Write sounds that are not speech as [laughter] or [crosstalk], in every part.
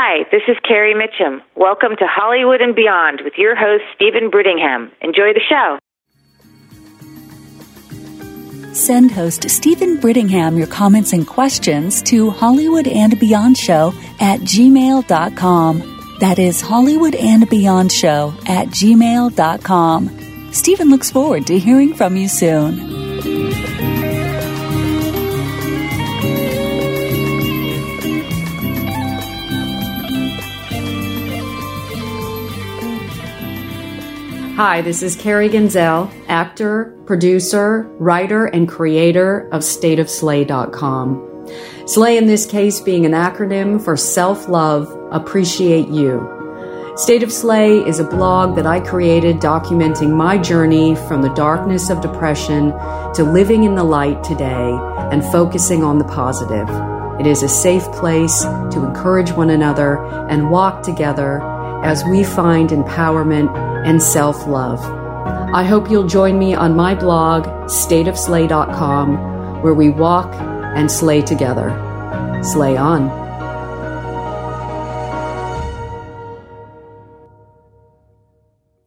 Hi, this is Carrie Mitchum. Welcome to Hollywood and Beyond with your host, Steven Brittingham. Enjoy the show. Send host Steven Brittingham your comments and questions to Hollywood and Beyond Show at gmail.com. That is Hollywood and Beyond Show at gmail.com. Steven looks forward to hearing from you soon. Hi, this is Carrie Genzel, actor, producer, writer, and creator of StateOfSlay.com. Slay in this case being an acronym for Self Love, Appreciate You. State of Slay is a blog that I created documenting my journey from the darkness of depression to living in the light today and focusing on the positive. It is a safe place to encourage one another and walk together as we find empowerment and self love. I hope you'll join me on my blog, stateofslay.com, where we walk and slay together. Slay on.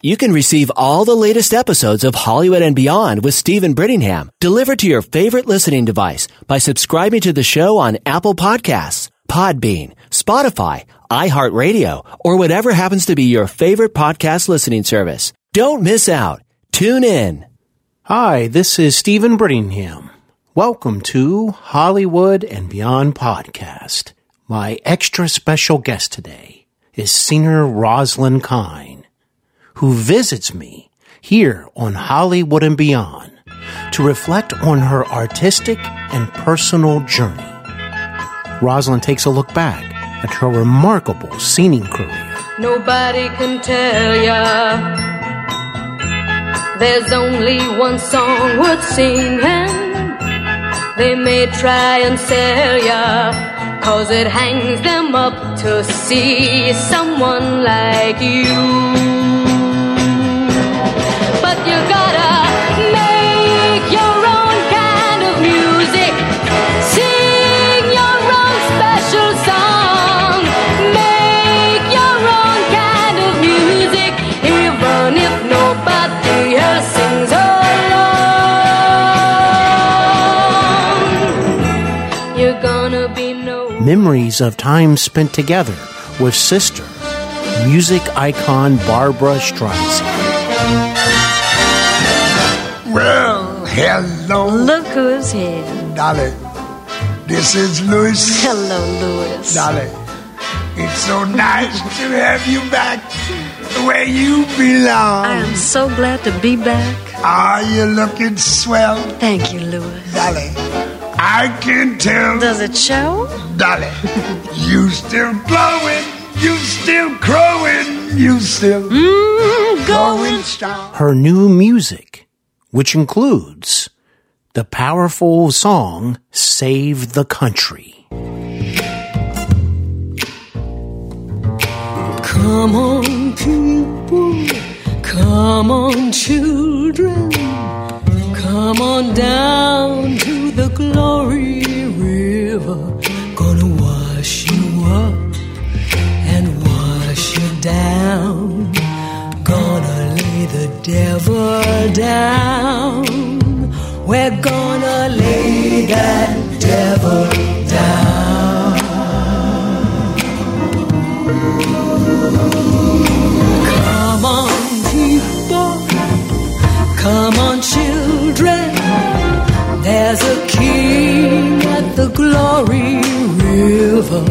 You can receive all the latest episodes of Hollywood and Beyond with Steven Brittingham delivered to your favorite listening device by subscribing to the show on Apple Podcasts, Podbean, Spotify, iHeartRadio, or whatever happens to be your favorite podcast listening service. Don't miss out. Tune in. Hi, this is Steven Brittingham. Welcome to Hollywood and Beyond Podcast. My extra special guest today is singer Roslyn Kind, who visits me here on Hollywood and Beyond to reflect on her artistic and personal journey. Roslyn takes a look back at her remarkable singing career. Nobody can tell ya. There's only one song worth singing. They may try and sell ya, cause it hangs them up to see someone like you. But you gotta Memories of time spent together with sister, music icon Barbra Streisand. Well, hello, Look who's here. Dolly. This is Louis. Hello, Louis. Dolly. It's so nice to have you back where you belong. I am so glad to be back. Are you looking swell, Thank you, Louis. Dolly? I can tell, Does it show? Dolly. you still glowing, you still crowing, you still Mm, going going. strong. Her new music, which includes the powerful song Save the Country. Come on, people. Come on, children. Come on down to the glory river. Gonna wash you up and wash you down. Gonna lay the devil down. We're gonna lay that devil down. Come on, people. Come on, children. There's a king at the glory river,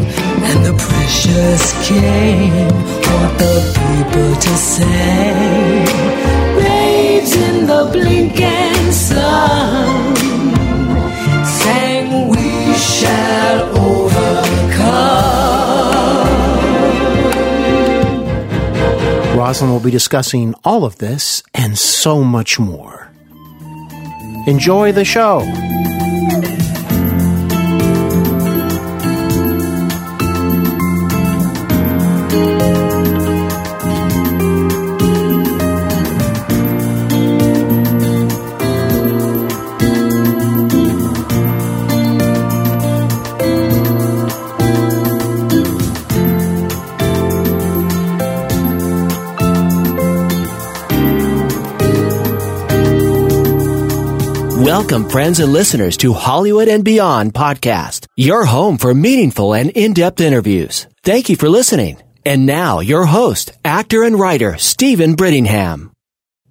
and the precious king want the people to sing. Babes in the blinking sun sang, We shall overcome. Roslyn will be discussing all of this and so much more. Enjoy the show. Welcome, friends and listeners, to Hollywood and Beyond podcast, your home for meaningful and in-depth interviews. Thank you for listening. And now, your host, actor and writer, Steven Brittingham.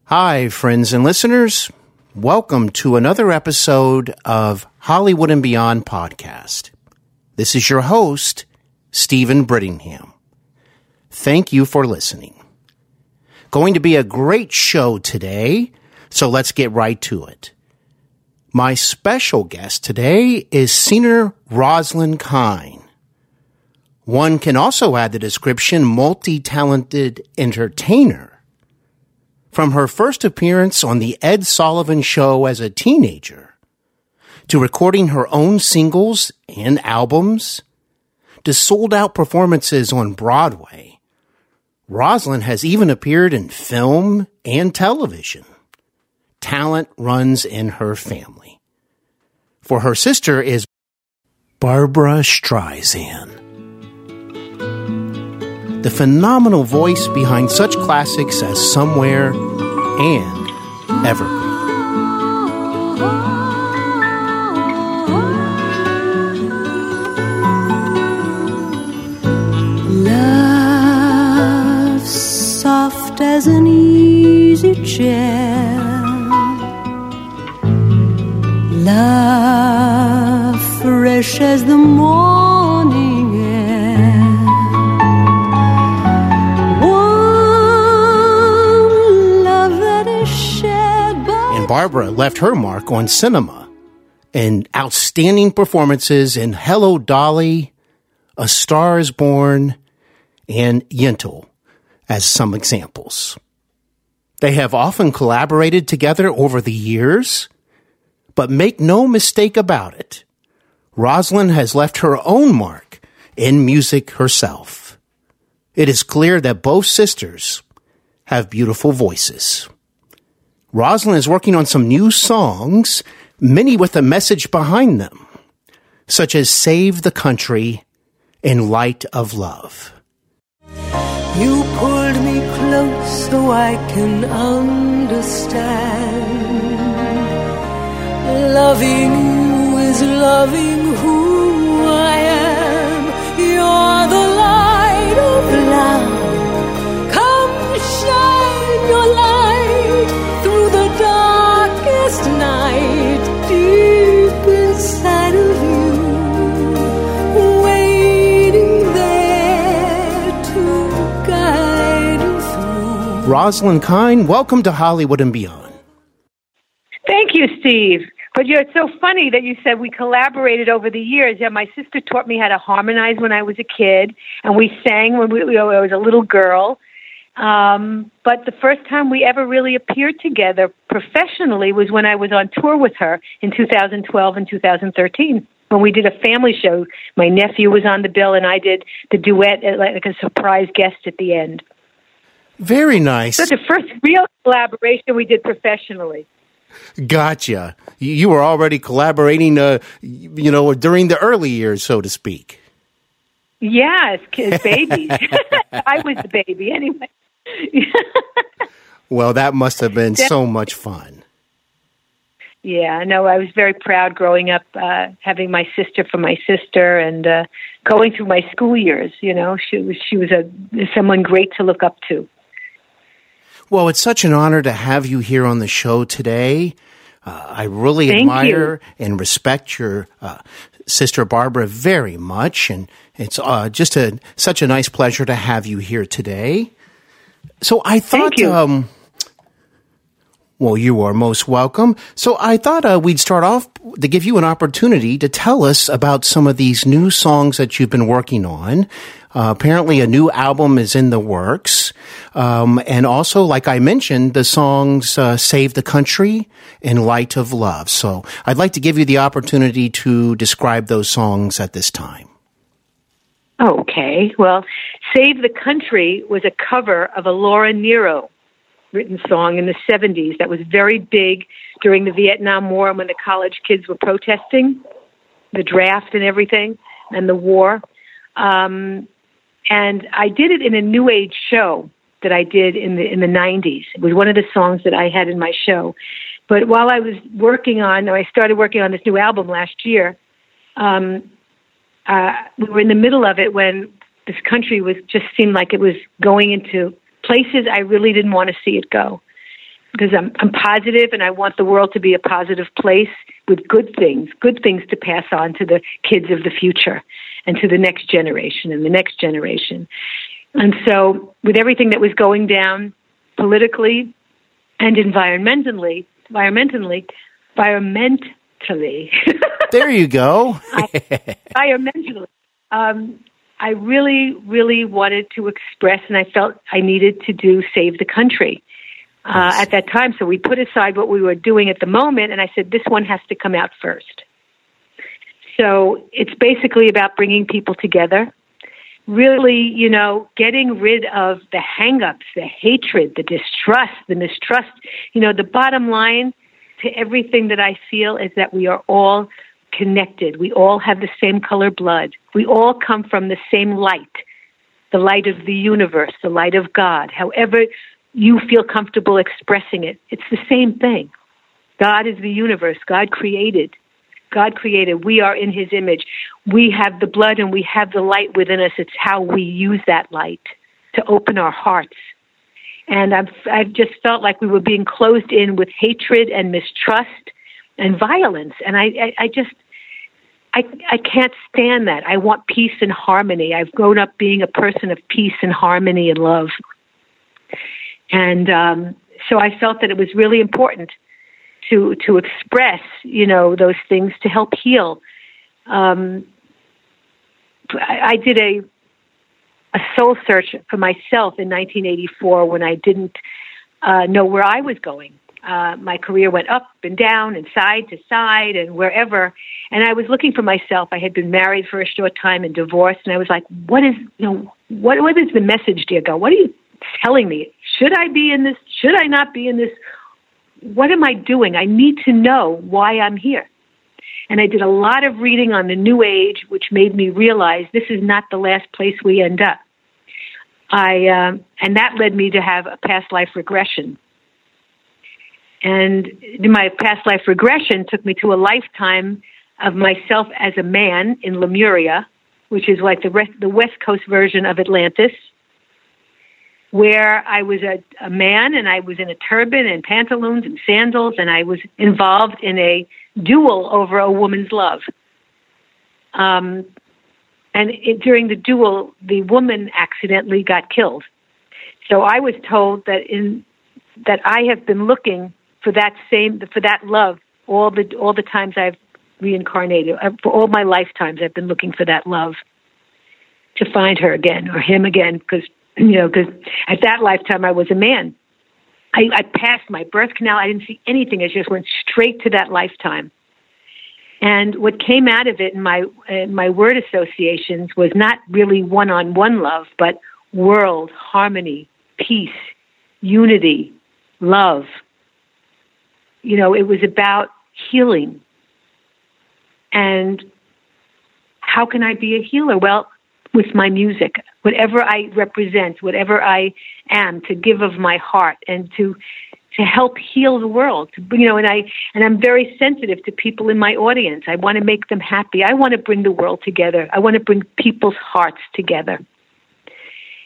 Hi, friends and listeners. Welcome to another episode of Hollywood and Beyond podcast. This is your host, Steven Brittingham. Thank you for listening. Going to be a great show today, so let's get right to it. My special guest today is singer Roslyn Kind. One can also add the description multi-talented entertainer. From her first appearance on the Ed Sullivan Show as a teenager, to recording her own singles and albums, to sold out performances on Broadway, Roslyn has even appeared in film and television. Talent runs in her family. For her sister is Barbra Streisand. The phenomenal voice behind such classics as Somewhere and Evergreen. Soft as an easy chair. Love fresh as the morning air. And Barbra left her mark on cinema in outstanding performances in Hello Dolly, A Star is Born, and Yentl as some examples. They have often collaborated together over the years, but make no mistake about it. Roslyn has left her own mark in music herself. It is clear that both sisters have beautiful voices. Roslyn is working on some new songs, many with a message behind them, such as Save the Country and Light of Love. You pulled me close so I can understand. Loving you is loving who I am. You're the light of love. Come shine your light through the darkest night, deep inside of you, waiting there to guide you through. Roslyn Kind, welcome to Hollywood and Beyond. Thank you, Steve. But know, it's so funny that you said we collaborated over the years. Yeah, my sister taught me how to harmonize when I was a kid, and we sang when we, you know, I was a little girl. Um, but the first time we ever really appeared together professionally was when I was on tour with her in 2012 and 2013 when we did a family show. My nephew was on the bill, and I did the duet uh, like a surprise guest at the end. Very nice. So the first real collaboration we did professionally. Gotcha. You were already collaborating, uh, you know, during the early years, so to speak. Yes, kids, [laughs] babies. [laughs] I was the baby anyway. [laughs] Well, that must have been so much fun. yeah, no, I was very proud growing up, uh, having my sister for my sister, and uh, going through my school years. You know, she was she was a someone great to look up to. Well, it's such an honor to have you here on the show today. Uh, I really Thank admire and respect your uh, sister Barbra very much, and it's uh, just a such a nice pleasure to have you here today. So I thought, you. um, well, you are most welcome. So I thought uh, we'd start off to give you an opportunity to tell us about some of these new songs that you've been working on. Uh, apparently, a new album is in the works. Um, and also, like I mentioned, the songs uh, Save the Country and Light of Love. So I'd like to give you the opportunity to describe those songs at this time. Okay, well, "Save the Country" was a cover of a Laura Nyro written song in the 70s that was very big during the Vietnam War when the college kids were protesting the draft and everything and the war. Um, and I did it in a new age show that I did in the in the 90s. It was one of the songs that I had in my show. But while I was working on, I started working on this new album last year. Um, uh, we were in the middle of it when this country was just seemed like it was going into places I really didn't want to see it go. Because I'm I'm positive and I want the world to be a positive place with good things, good things to pass on to the kids of the future and to the next generation and the next generation. And so with everything that was going down politically and environmentally, environmentally, environmentally. [laughs] there you go. I, environmentally. Um, I really, really wanted to express, and I felt I needed to do Save the Country uh, at that time. So we put aside what we were doing at the moment, and I said, this one has to come out first. So it's basically about bringing people together, really, you know, getting rid of the hangups, the hatred, the distrust, the mistrust. You know, the bottom line to everything that I feel is that we are all connected. We all have the same color blood. We all come from the same light, the light of the universe, the light of God. However, you feel comfortable expressing it, it's the same thing. God is the universe. God created. God created. We are in His image. We have the blood and we have the light within us. It's how we use that light to open our hearts. And I've, I've just felt like we were being closed in with hatred and mistrust and violence. And I, I, I just, I, I can't stand that. I want peace and harmony. I've grown up being a person of peace and harmony and love. And um, so I felt that it was really important to to express, you know, those things to help heal. Um, I, I did a a soul search for myself in 1984 when I didn't uh, know where I was going. Uh, my career went up and down and side to side and wherever. And I was looking for myself. I had been married for a short time and divorced, and I was like, "What is you know what what is the message, dear God? What are you telling me? Should I be in this? Should I not be in this? What am I doing? I need to know why I'm here." And I did a lot of reading on the New Age, which made me realize this is not the last place we end up. I um, and that led me to have a past life regression and my past life regression took me to a lifetime of myself as a man in Lemuria, which is like the the West Coast version of Atlantis, where I was a, a man and I was in a turban and pantaloons and sandals, and I was involved in a duel over a woman's love. Um, and it, during the duel, the woman accidentally got killed. So I was told that in that I have been looking for that same for that love all the all the times I've reincarnated uh, for all my lifetimes I've been looking for that love to find her again or him again because [clears throat] you know because at that lifetime I was a man. I, I passed my birth canal. I didn't see anything. It just went straight to that lifetime. And what came out of it in my in my word associations was not really one on one love but world harmony peace unity love. You know, it was about healing. And how can I be a healer? Well, with my music, whatever I represent, whatever I am, to give of my heart and to to help heal the world. You know, and I and I'm very sensitive to people in my audience. I want to make them happy. I want to bring the world together. I want to bring people's hearts together.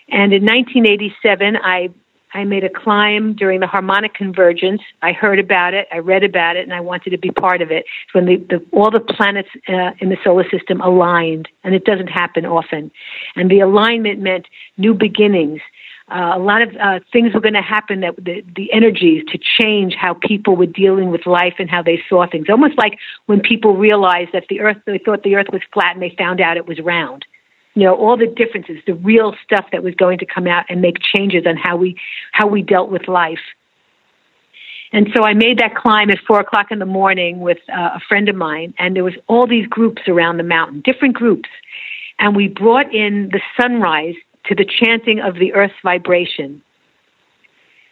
And in 1987, I I made a climb during the harmonic convergence. I heard about it, I read about it, and I wanted to be part of it. It's when the, the, all the planets uh, in the solar system aligned, and it doesn't happen often. And the alignment meant new beginnings. Uh, a lot of uh, things were going to happen that the, the energies to change how people were dealing with life and how they saw things. Almost like when people realized that the earth, they thought the earth was flat and they found out it was round you know all the differences the real stuff that was going to come out and make changes on how we how we dealt with life. And so I made that climb at four o'clock in the morning with uh, a friend of mine, and there was all these groups around the mountain, different groups, and we brought in the sunrise to the chanting of the Earth's vibration.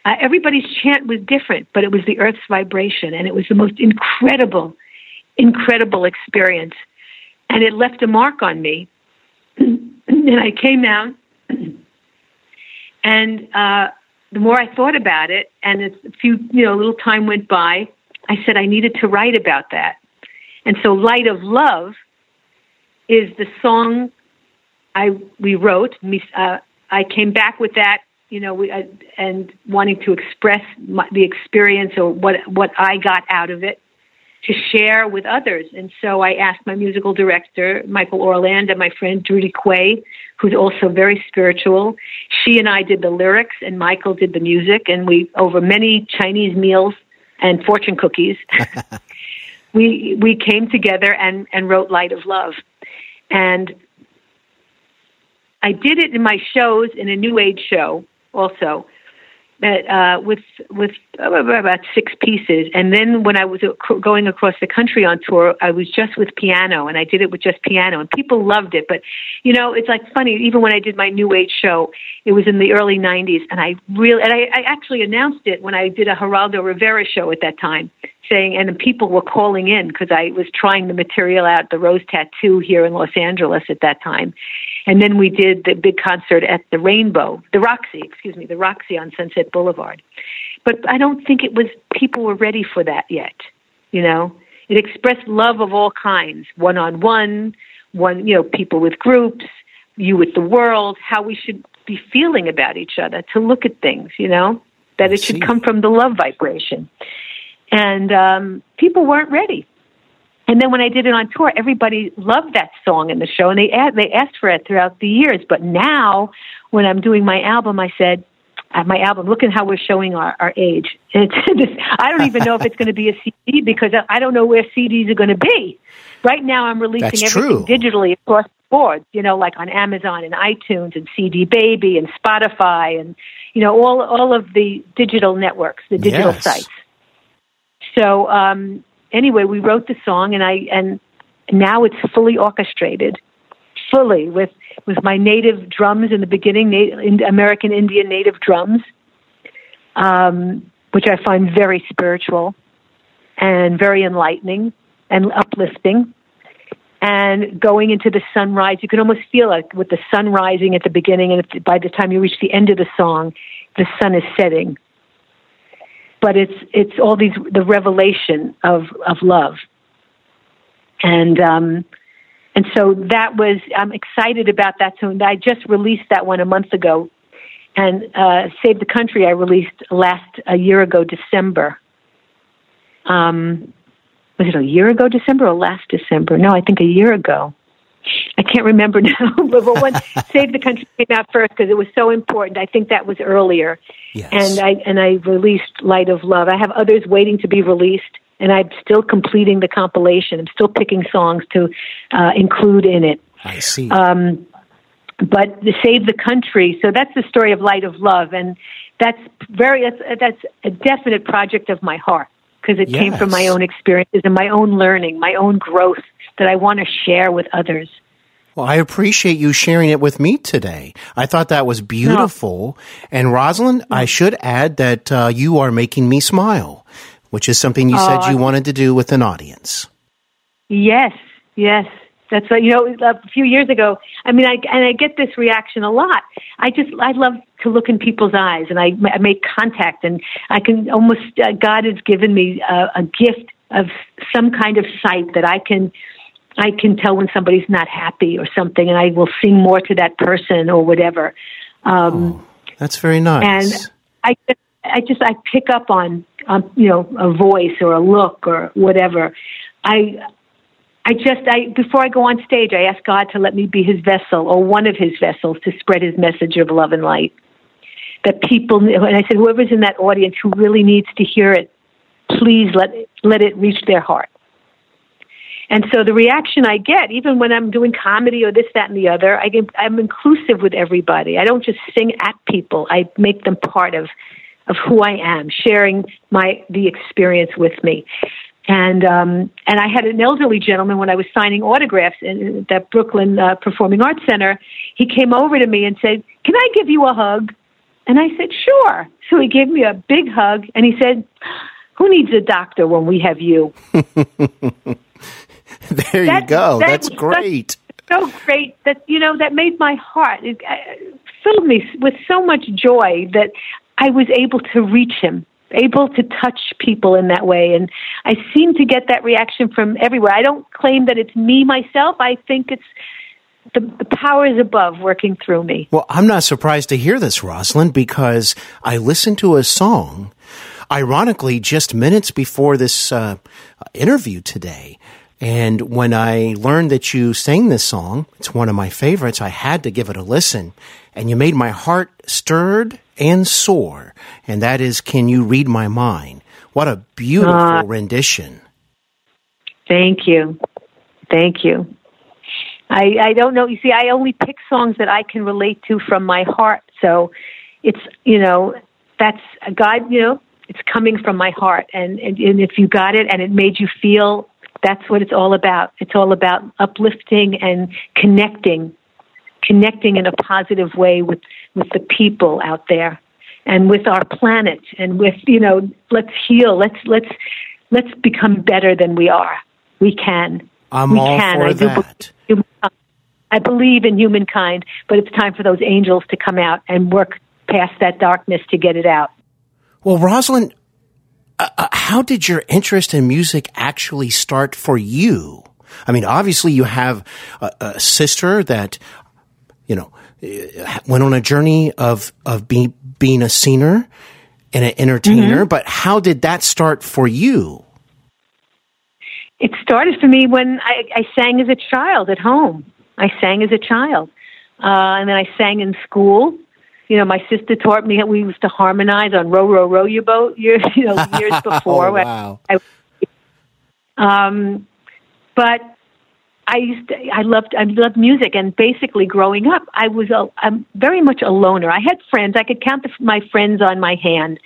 Uh, everybody's chant was different, but it was the Earth's vibration, and it was the most incredible, incredible experience, and it left a mark on me [clears throat] and I came out, and uh, the more I thought about it, and a few, you know, a little time went by, I said I needed to write about that. And so Light of Love is the song I we wrote. Uh, I came back with that, you know, we, uh, and wanting to express my, the experience or what what I got out of it to share with others. And so I asked my musical director, Michael Orland, and my friend Drudy Quay, who's also very spiritual. She and I did the lyrics, and Michael did the music, and we over many Chinese meals and fortune cookies. [laughs] we we came together and and wrote Light of Love. And I did it in my shows in a New Age show also, uh, with with about six pieces. And then when I was going across the country on tour, I was just with piano, and I did it with just piano, and people loved it. But you know, it's like funny. Even when I did my New Age show, it was in the early '90s, and I really and I, I actually announced it when I did a Geraldo Rivera show at that time, saying, and the people were calling in because I was trying the material out, the Rose Tattoo here in Los Angeles at that time. And then we did the big concert at the Rainbow, the Roxy, excuse me, the Roxy on Sunset Boulevard. But I don't think it was, people were ready for that yet, you know? It expressed love of all kinds, one on one, one, you know, people with groups, you with the world, how we should be feeling about each other, to look at things, you know? That it should come from the love vibration. And um, people weren't ready. And then when I did it on tour, everybody loved that song in the show, and they they asked for it throughout the years. But now, when I'm doing my album, I said, uh, "My album, look at how we're showing our, our age." [laughs] It's I don't even know if it's going to be a CD because I don't know where CDs are going to be. Right now, I'm releasing That's everything true. digitally across the board. You know, like on Amazon and iTunes and CD Baby and Spotify and you know all all of the digital networks, the digital Yes. sites. So um, anyway, we wrote the song, and I and now it's fully orchestrated, fully with with my native drums in the beginning, na- in- American Indian native drums, um, which I find very spiritual and very enlightening and uplifting. And going into the sunrise, you can almost feel it with the sun rising at the beginning, and by the time you reach the end of the song, the sun is setting but it's it's all these the revelation of of love. And um and so that was i'm excited about that. So i just released that one a month ago. And uh save the country i released last a year ago december. Um was it a year ago december or last december? No i think a year ago I can't remember [laughs] now, but when [laughs] Save the Country came out first because it was so important. I think that was earlier, Yes. and I and I released Light of Love. I have others waiting to be released, and I'm still completing the compilation. I'm still picking songs to uh, include in it. I see. Um, but the Save the Country, so that's the story of Light of Love, and that's very that's, that's a definite project of my heart because it came from my own experiences and my own learning, my own growth that I want to share with others. Well, I appreciate you sharing it with me today. I thought that was beautiful. And Roslyn, I should add that uh, you are making me smile, which is something you said Oh, you wanted to do with an audience. Yes, yes. That's what you know. A few years ago, I mean, I and I get this reaction a lot. I just I love to look in people's eyes, and I, I make contact, and I can almost uh, God has given me a, a gift of some kind of sight that I can I can tell when somebody's not happy or something, and I will sing more to that person or whatever. Um, That's very nice. and I just, I just I pick up on on you know a voice or a look or whatever. I I just I before I go on stage, I ask God to let me be His vessel or one of His vessels to spread His message of love and light. That people and I said whoever's in that audience who really needs to hear it, please let let it reach their heart. And so the reaction I get, even when I'm doing comedy or this, that, and the other, I get, I'm inclusive with everybody. I don't just sing at people. I make them part of, of who I am, sharing my the experience with me. And um, and I had an elderly gentleman when I was signing autographs in that Brooklyn uh, Performing Arts Center. He came over to me and said, "Can I give you a hug?" And I said, "Sure." So he gave me a big hug, and he said, "Who needs a doctor when we have you?" [laughs] [laughs] there That- you go. that That's great. so great that you know that made my heart it uh, filled me with so much joy that I was able to reach him able to touch people in that way. And I seem to get that reaction from everywhere. I don't claim that it's me myself. I think it's the, the power is above working through me. Well, I'm not surprised to hear this, Roslyn, because I listened to a song, ironically, just minutes before this uh, interview today. And when I learned that you sang this song, it's one of my favorites, I had to give it a listen. And you made my heart stirred and sore. And that is, Can You Read My Mind? What a beautiful uh, rendition. Thank you. Thank you. I, I don't know. You see, I only pick songs that I can relate to from my heart. So it's, you know, that's a God, you know, it's coming from my heart. And, and, and if you got it and it made you feel, that's what it's all about. It's all about uplifting and connecting, connecting in a positive way with, with the people out there and with our planet and with, you know, let's heal. Let's, let's, let's become better than we are. We can. I'm we all can. for I that. Do, I believe in humankind, but it's time for those angels to come out and work past that darkness to get it out. Well, Roslyn, how did your interest in music actually start for you? I mean, obviously you have a, a sister that, you know, went on a journey of, of being, being a singer and an entertainer, mm-hmm. but how did that start for you? It started for me when I, I sang as a child at home. I sang as a child. Uh, and then I sang in school. You know, my sister taught me we used to harmonize on "Row, Row, Row Your Boat." Years, [laughs] you know, [laughs] years before. oh, wow. I, I, um, but I used to, I loved I loved music, and basically growing up, I was a I'm very much a loner. I had friends; I could count the, my friends on my hand,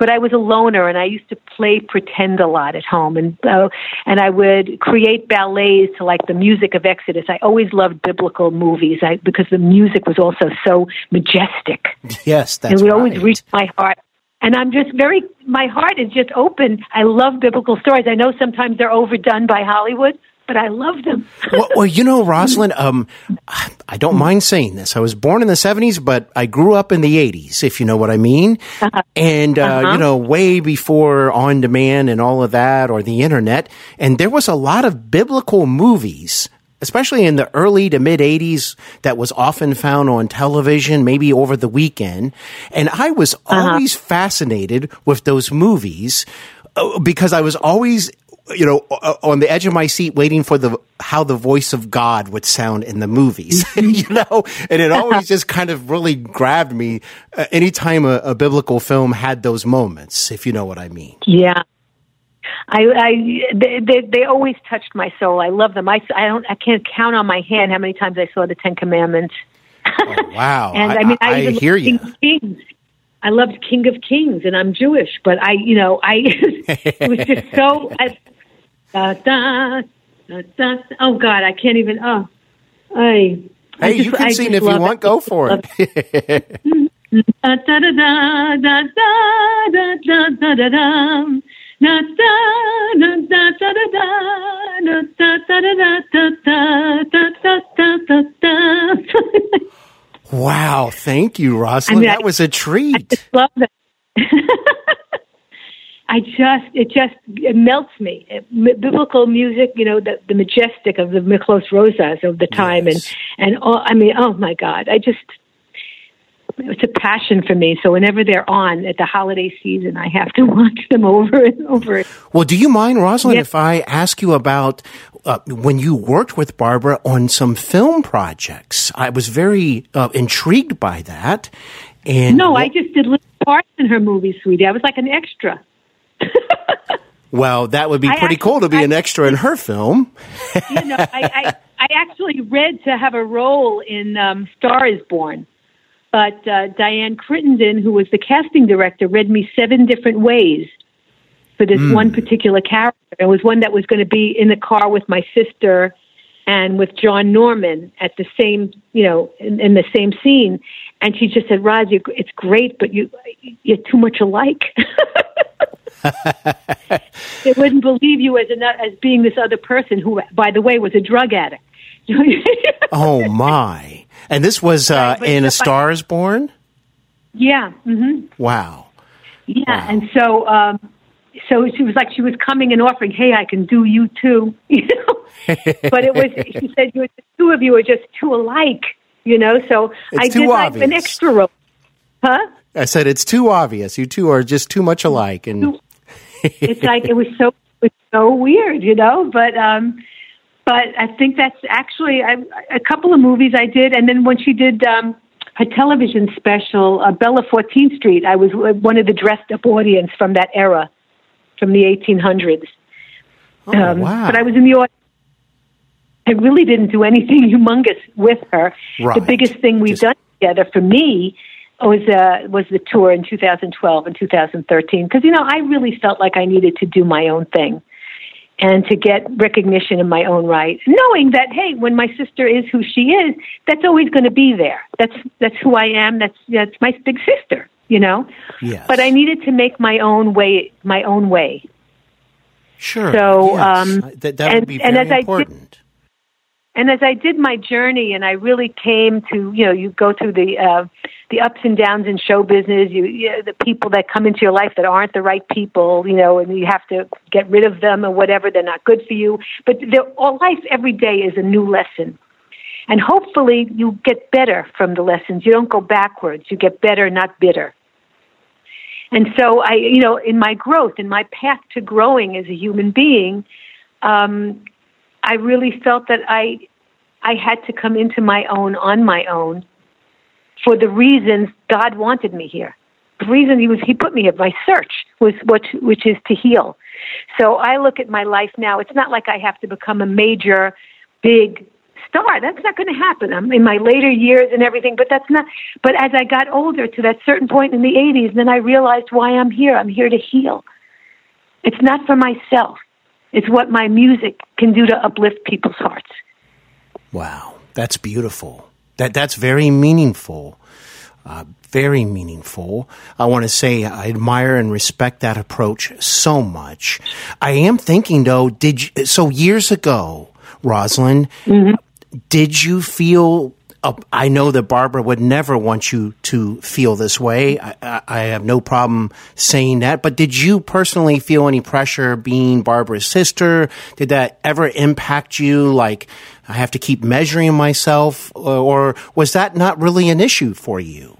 but I was a loner, and I used to play pretend a lot at home, and uh, and I would create ballets to like the music of Exodus. I always loved biblical movies, I, because the music was also so majestic. Yes, that's and would right. always reach my heart. And I'm just very, my heart is just open. I love biblical stories. I know sometimes they're overdone by Hollywood, but I love them. [laughs] well, well, you know, Roslyn, um, I don't mind saying this. I was born in the 70s, but I grew up in the 80s, if you know what I mean. Uh-huh. And, uh, uh-huh. you know, way before on demand and all of that or the internet. And there was a lot of biblical movies especially in the early to mid 80s that was often found on television maybe over the weekend and i was uh-huh. always fascinated with those movies uh, because i was always you know, on the edge of my seat, waiting for the how the voice of God would sound in the movies, [laughs] you know, and it always just kind of really grabbed me uh, anytime a, a biblical film had those moments, if you know what I mean. Yeah, I, I they, they, they always touched my soul. I love them. I, I don't I can't count on my hand how many times I saw the Ten Commandments. oh, wow! [laughs] and I, I mean, I, I hear you. Kings. I loved King of Kings, and I'm Jewish, but I, you know, I [laughs] it was just so. I, da, da, da, da, oh God, I can't even. Oh, I. Hey, I just, you can I sing if you want. It. Go for it. da da da da da da da da da da. Da da da da da da da da da da da da da da da. Wow! Thank you, Roslyn. I mean, that was a treat. I just love it. I just, it just, it melts me. It, biblical music, you know, the, the majestic of the Miklos Rozsas of the time, yes. and and all, I mean, oh my God, I just, it's a passion for me. So whenever they're on at the holiday season, I have to [laughs] watch them over and over. Well, do you mind, Roslyn, yes. if I ask you about uh, when you worked with Barbra on some film projects? I was very uh, intrigued by that. And no, I just did little parts in her movie, sweetie. I was like an extra. Well, that would be pretty actually, cool to be I, an extra in her film. you know, I, I, [laughs] I actually read to have a role in um, Star is Born. But uh, Dianne Crittenden, who was the casting director, read me seven different ways for this mm. one particular character. It was one that was going to be in the car with my sister and with John Norman at the same, you know, in, in the same scene. And she just said, "Roz, you, it's great, but you you're too much alike." [laughs] they wouldn't believe you as an, as being this other person who, by the way, was a drug addict. [laughs] oh my! And this was uh, in A Star Is Born. Yeah. Mm-hmm. Wow. Yeah, Wow. and so um, so she was like she was coming and offering, "Hey, I can do you too," [laughs] you know. but it was she said you the two of you are just too alike, you know. So It's I did like an extra role, huh? I said it's too obvious. You two are just too much alike, and it's like it was so it was so weird, you know. But um, but I think that's actually I, a couple of movies I did, and then when she did um, her television special, uh, Belle of Fourteenth Street, I was one of the dressed up audience from that era, from the eighteen hundreds. oh Um, wow! But I was in the audience. I really didn't do anything [laughs] humongous with her. The biggest thing we've Just- done together for me was uh, was the tour in 2012 and 2013 because you know I really felt like I needed to do my own thing and to get recognition in my own right, knowing that hey, when my sister is who she is, that's always going to be there. That's that's who I am. That's that's my big sister. You know. yes, But I needed to make my own way. My own way. sure. so, yes. um, that that and- would be and very as I did- important. and as I did my journey, and I really came to, you know, you go through the uh, the ups and downs in show business. You, you the people that come into your life that aren't the right people, you know, and you have to get rid of them or whatever. They're not good for you. But all life every day is a new lesson, and hopefully you get better from the lessons. You don't go backwards. You get better, not bitter. And so I, you know, in my growth, in my path to growing as a human being, um, I really felt that I I had to come into my own on my own for the reasons God wanted me here. The reason he was he put me here, my search was what which is to heal. So I look at my life now, it's not like I have to become a major big star. That's not going to happen. I'm in my later years and everything, but that's not but as I got older to that certain point in the 80s, then I realized why I'm here. I'm here to heal. It's not for myself. It's what my music can do to uplift people's hearts. Wow, that's beautiful. That that's very meaningful. Uh, very meaningful. I want to say I admire and respect that approach so much. I am thinking though, did you, so years ago, Roslyn, did you feel? Uh, I know that Barbra would never want you to feel this way. I, I, I have no problem saying that. But did you personally feel any pressure being Barbra's sister? Did that ever impact you? Like, I have to keep measuring myself, or, or was that not really an issue for you?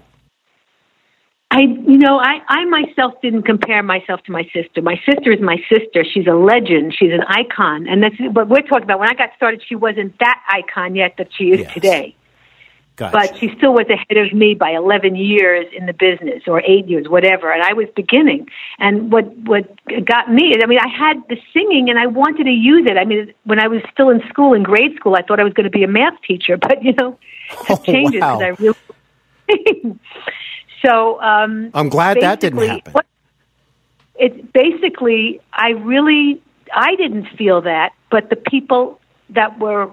I, you know, I, I myself didn't compare myself to my sister. My sister is my sister. She's a legend. She's an icon. And that's what we're talking about. When I got started, she wasn't that icon yet that she is Yes. today. Gotcha. But she still was ahead of me by 11 years in the business or eight years, whatever. And I was beginning. And what, what got me, I mean, I had the singing and I wanted to use it. I mean, when I was still in school, in grade school, I thought I was going to be a math teacher. But, you know, [laughs] Oh, that changes wow. I really. [laughs] [laughs] so, um, I'm glad that didn't happen. What, it's basically, I really, I didn't feel that, but the people that were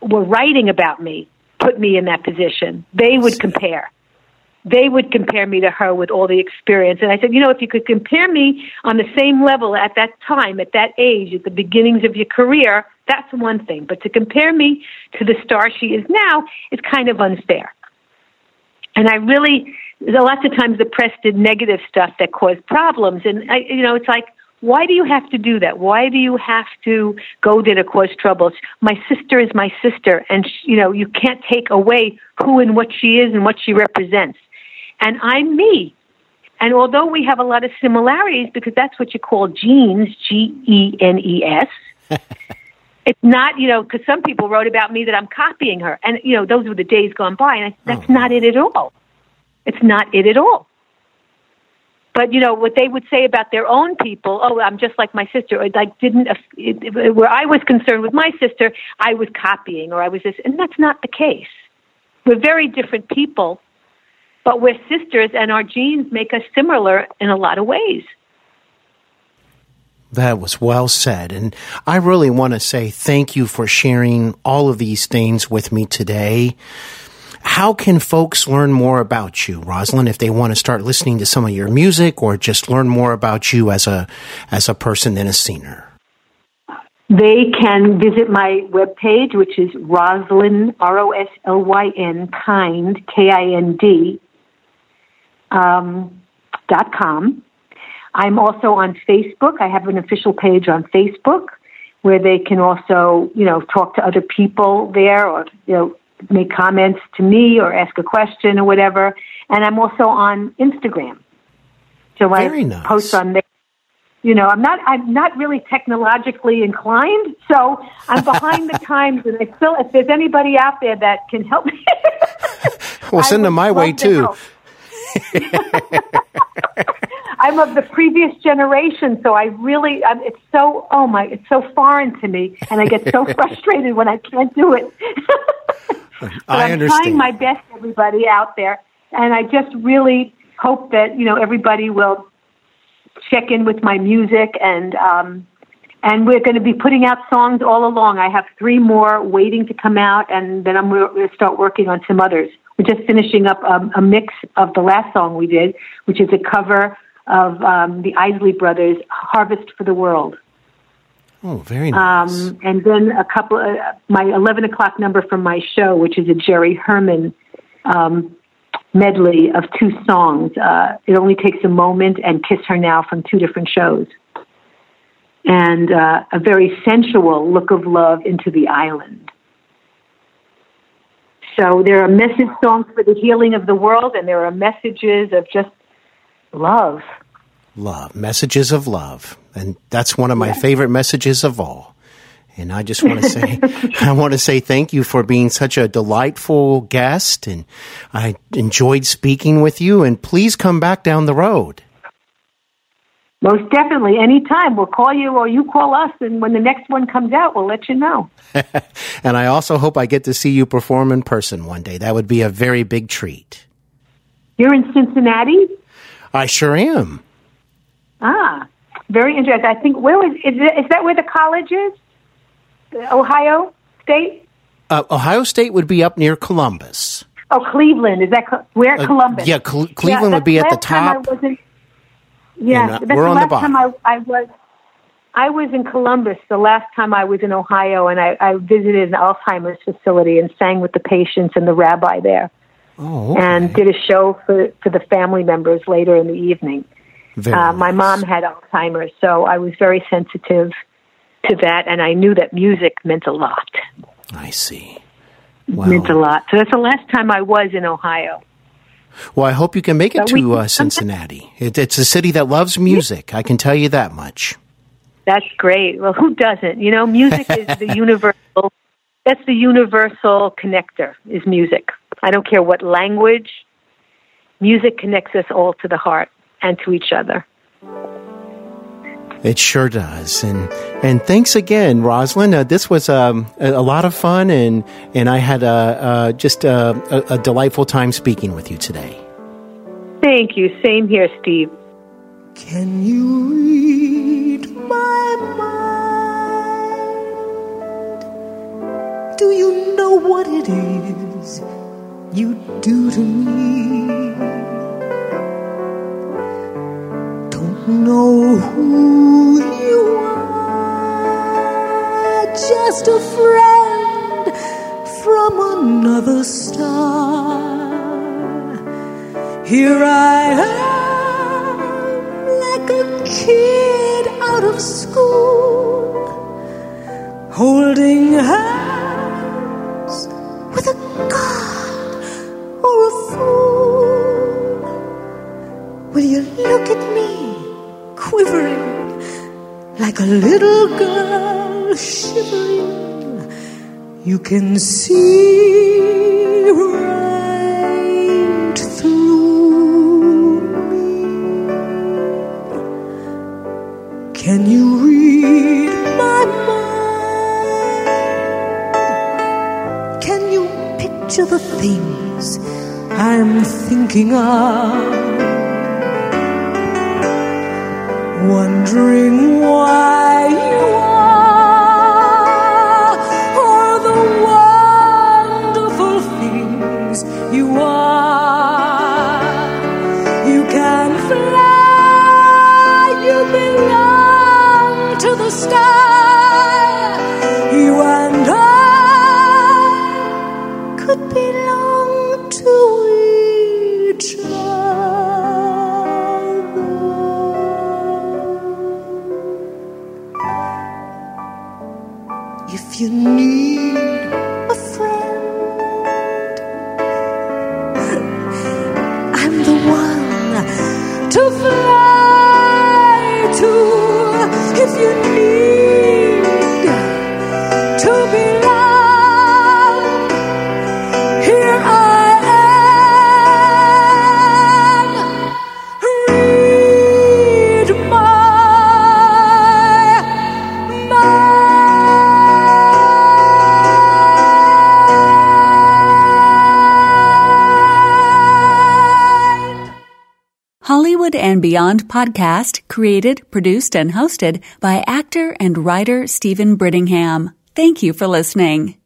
were writing about me put me in that position. They would compare. They would compare me to her with all the experience. And I said, you know, if you could compare me on the same level at that time, at that age, at the beginnings of your career, that's one thing. But to compare me to the star she is now is kind of unfair. And I really, lots of times the press did negative stuff that caused problems. And, I, you know, it's like, why do you have to do that? Why do you have to go there to cause trouble? My sister is my sister, and, sh you know, you can't take away who and what she is and what she represents. And I'm me. And although we have a lot of similarities, because that's what you call genes, G E N E S, [laughs] it's not, you know, because some people wrote about me that I'm copying her. And, you know, those were the days gone by. And I, that's mm-hmm. not it at all. It's not it at all. But, you know, what they would say about their own people, oh, I'm just like my sister, or like didn't, it, where I was concerned with my sister, I was copying or I was this. And that's not the case. We're very different people, but we're sisters and our genes make us similar in a lot of ways. That was well said. And I really want to say thank you for sharing all of these things with me today. How can folks learn more about you, Roslyn, if they want to start listening to some of your music or just learn more about you as a as a person and a singer? They can visit my webpage, which is Roslyn, R O S L Y N, Kind, K I N D. Um, com. I'm also on Facebook. I have an official page on Facebook where they can also, you know, talk to other people there or, you know, make comments to me or ask a question or whatever. And I'm also on Instagram. So Very I nice. post on there. You know, I'm not I'm not really technologically inclined, so I'm behind the [laughs] times and I still if there's anybody out there that can help me Well, [laughs] send them my way too. [laughs] I'm of the previous generation, so I really, um, it's so, oh my, it's so foreign to me, and I get so [laughs] frustrated when I can't do it. [laughs] but I I'm understand. trying my best, everybody out there, and I just really hope that you know everybody will check in with my music and um, and we're going to be putting out songs all along. I have three more waiting to come out, and then I'm going to start working on some others. We're just finishing up um, a mix of the last song we did, which is a cover of um, the Isley Brothers' "Harvest for the World." Oh, very nice. Um, and then a couple, uh, my 11 o'clock number from my show, which is a Jerry Herman um, medley of two songs. Uh, it only takes a moment and Kiss Her Now from two different shows. And uh, a very sensual look of love into the island. So there are message songs for the healing of the world, and there are messages of just love. Love, messages of love. And that's one of my favorite messages of all. And I just want to say, [laughs] I want to say thank you for being such a delightful guest. And I enjoyed speaking with you. And please come back down the road. Most definitely, anytime. We'll call you or you call us, and when the next one comes out, we'll let you know. [laughs] and I also hope I get to see you perform in person one day. That would be a very big treat. You're in Cincinnati? I sure am. Ah, very interesting. I think, where was, is, it, is that where the college is? Ohio State? Uh, Ohio State would be up near Columbus. Oh, Cleveland. Is that, Co- where? Uh, Columbus. yeah, Cle- Cleveland would be at the top. Yeah, uh, that's we're the on the last time I, I was. I was in Columbus the last time I was in Ohio, and I, I visited an Alzheimer's facility and sang with the patients and the rabbi there. Oh, and did a show for for the family members later in the evening. Uh, my mom had Alzheimer's, so I was very sensitive to that, and I knew that music meant a lot. I see. Meant a lot. So that's the last time I was in Ohio. Well, I hope you can make it So to uh, Cincinnati. It, it's a city that loves music. I can tell you that much. That's great. Well, who doesn't? You know, music is the [laughs] universal. That's the universal connector. Is music. I don't care what language. Music connects us all to the heart and to each other. It sure does. And and thanks again, Roslyn. Uh, this was um, a, a lot of fun, and and I had uh, uh, just uh, a, a delightful time speaking with you today. Thank you. Same here, Steve. Can you read my mind? Do you know what it is you do to me? Know who you are, just a friend from another star. Here I am, like a kid out of school, holding hands with a god or a fool. Will you look at me, like a little girl shivering? You can see right through me. Can you read my mind? Can you picture the things I'm thinking of? Wondering why you are all the wonderful things you are. You can fly, you belong to the sky. And Beyond podcast, created, produced, and hosted by actor and writer Steven Brittingham. Thank you for listening.